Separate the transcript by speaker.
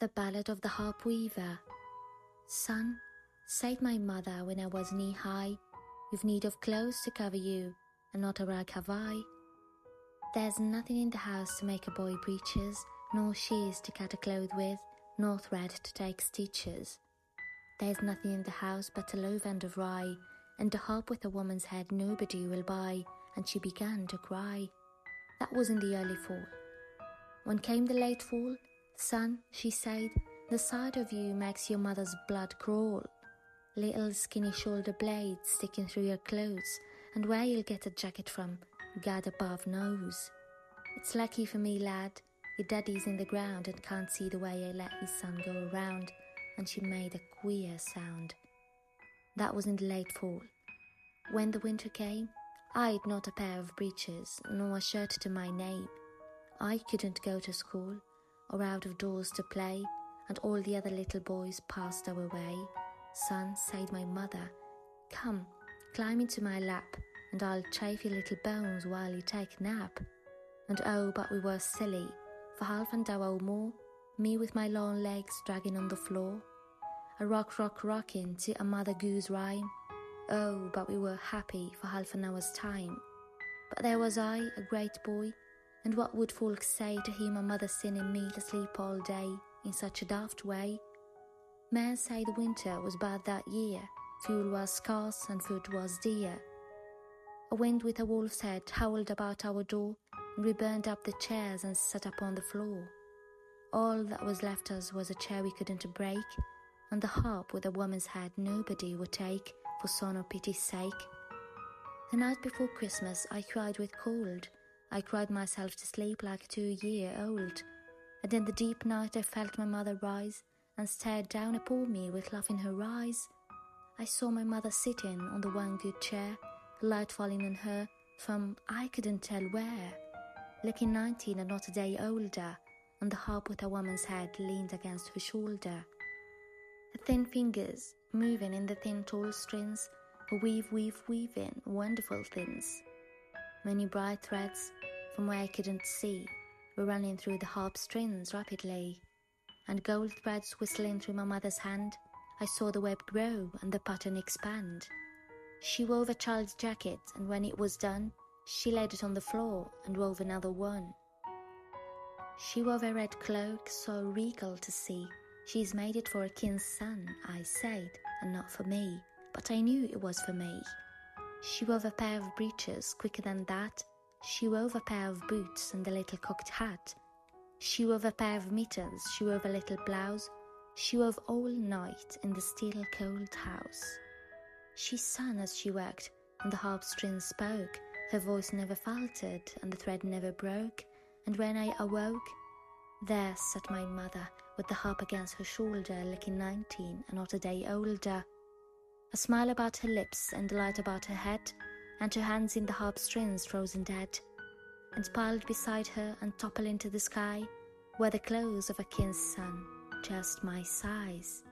Speaker 1: The Ballad of the Harp Weaver. Son, said my mother when I was knee high, you've need of clothes to cover you, and not a rag have I. There's nothing in the house to make a boy breeches, nor shears to cut a cloth with, nor thread to take stitches. There's nothing in the house but a loaf end of rye, and a harp with a woman's head nobody will buy, and she began to cry. That was in the early fall. When came the late fall, Son, she said, the sight of you makes your mother's blood crawl. Little skinny shoulder blades sticking through your clothes, and where you'll get a jacket from, God above knows. It's lucky for me, lad, your daddy's in the ground and can't see the way I let his son go around, and she made a queer sound. That was in the late fall. When the winter came, I'd not a pair of breeches, nor a shirt to my name. I couldn't go to school, or out of doors to play, and all the other little boys passed our way. Son, said my mother, come, climb into my lap, and I'll chafe your little bones while you take a nap. And oh, but we were silly, for half an hour or more, me with my long legs dragging on the floor, a rock, rock, rocking to a Mother Goose rhyme. Oh, but we were happy for half an hour's time. But there was I, a great boy, and what would folks say to hear my mother sending me to sleep all day in such a daft way? Men say the winter was bad that year, fuel was scarce and food was dear. A wind with a wolf's head howled about our door, and we burned up the chairs and sat upon the floor. All that was left us was a chair we couldn't break, and the harp with a woman's head nobody would take for son or pity's sake. The night before Christmas I cried with cold. I cried myself to sleep like a two year old. And in the deep night I felt my mother rise and stared down upon me with love in her eyes. I saw my mother sitting on the one good chair, light falling on her from I couldn't tell where. Looking nineteen and not a day older, and the harp with a woman's head leaned against her shoulder. Her thin fingers moving in the thin tall strings, weave, weave, weaving wonderful things. Many bright threads, from where I couldn't see, were running through the harp strings rapidly, and gold threads whistling through my mother's hand. I saw the web grow and the pattern expand. She wove a child's jacket, and when it was done, she laid it on the floor and wove another one. She wove a red cloak so regal to see. She's made it for a king's son, I said, and not for me, but I knew it was for me. She wove a pair of breeches quicker than that. She wove a pair of boots and a little cocked hat. She wove a pair of mittens, she wove a little blouse. She wove all night in the still cold house. She sang as she worked, and the harp strings spoke. Her voice never faltered, and the thread never broke. And when I awoke, there sat my mother with the harp against her shoulder, looking nineteen and not a day older. A smile about her lips and a light about her head, and her hands in the harp strings frozen dead. And piled beside her and topple into the sky were the clothes of a king's son, just my size.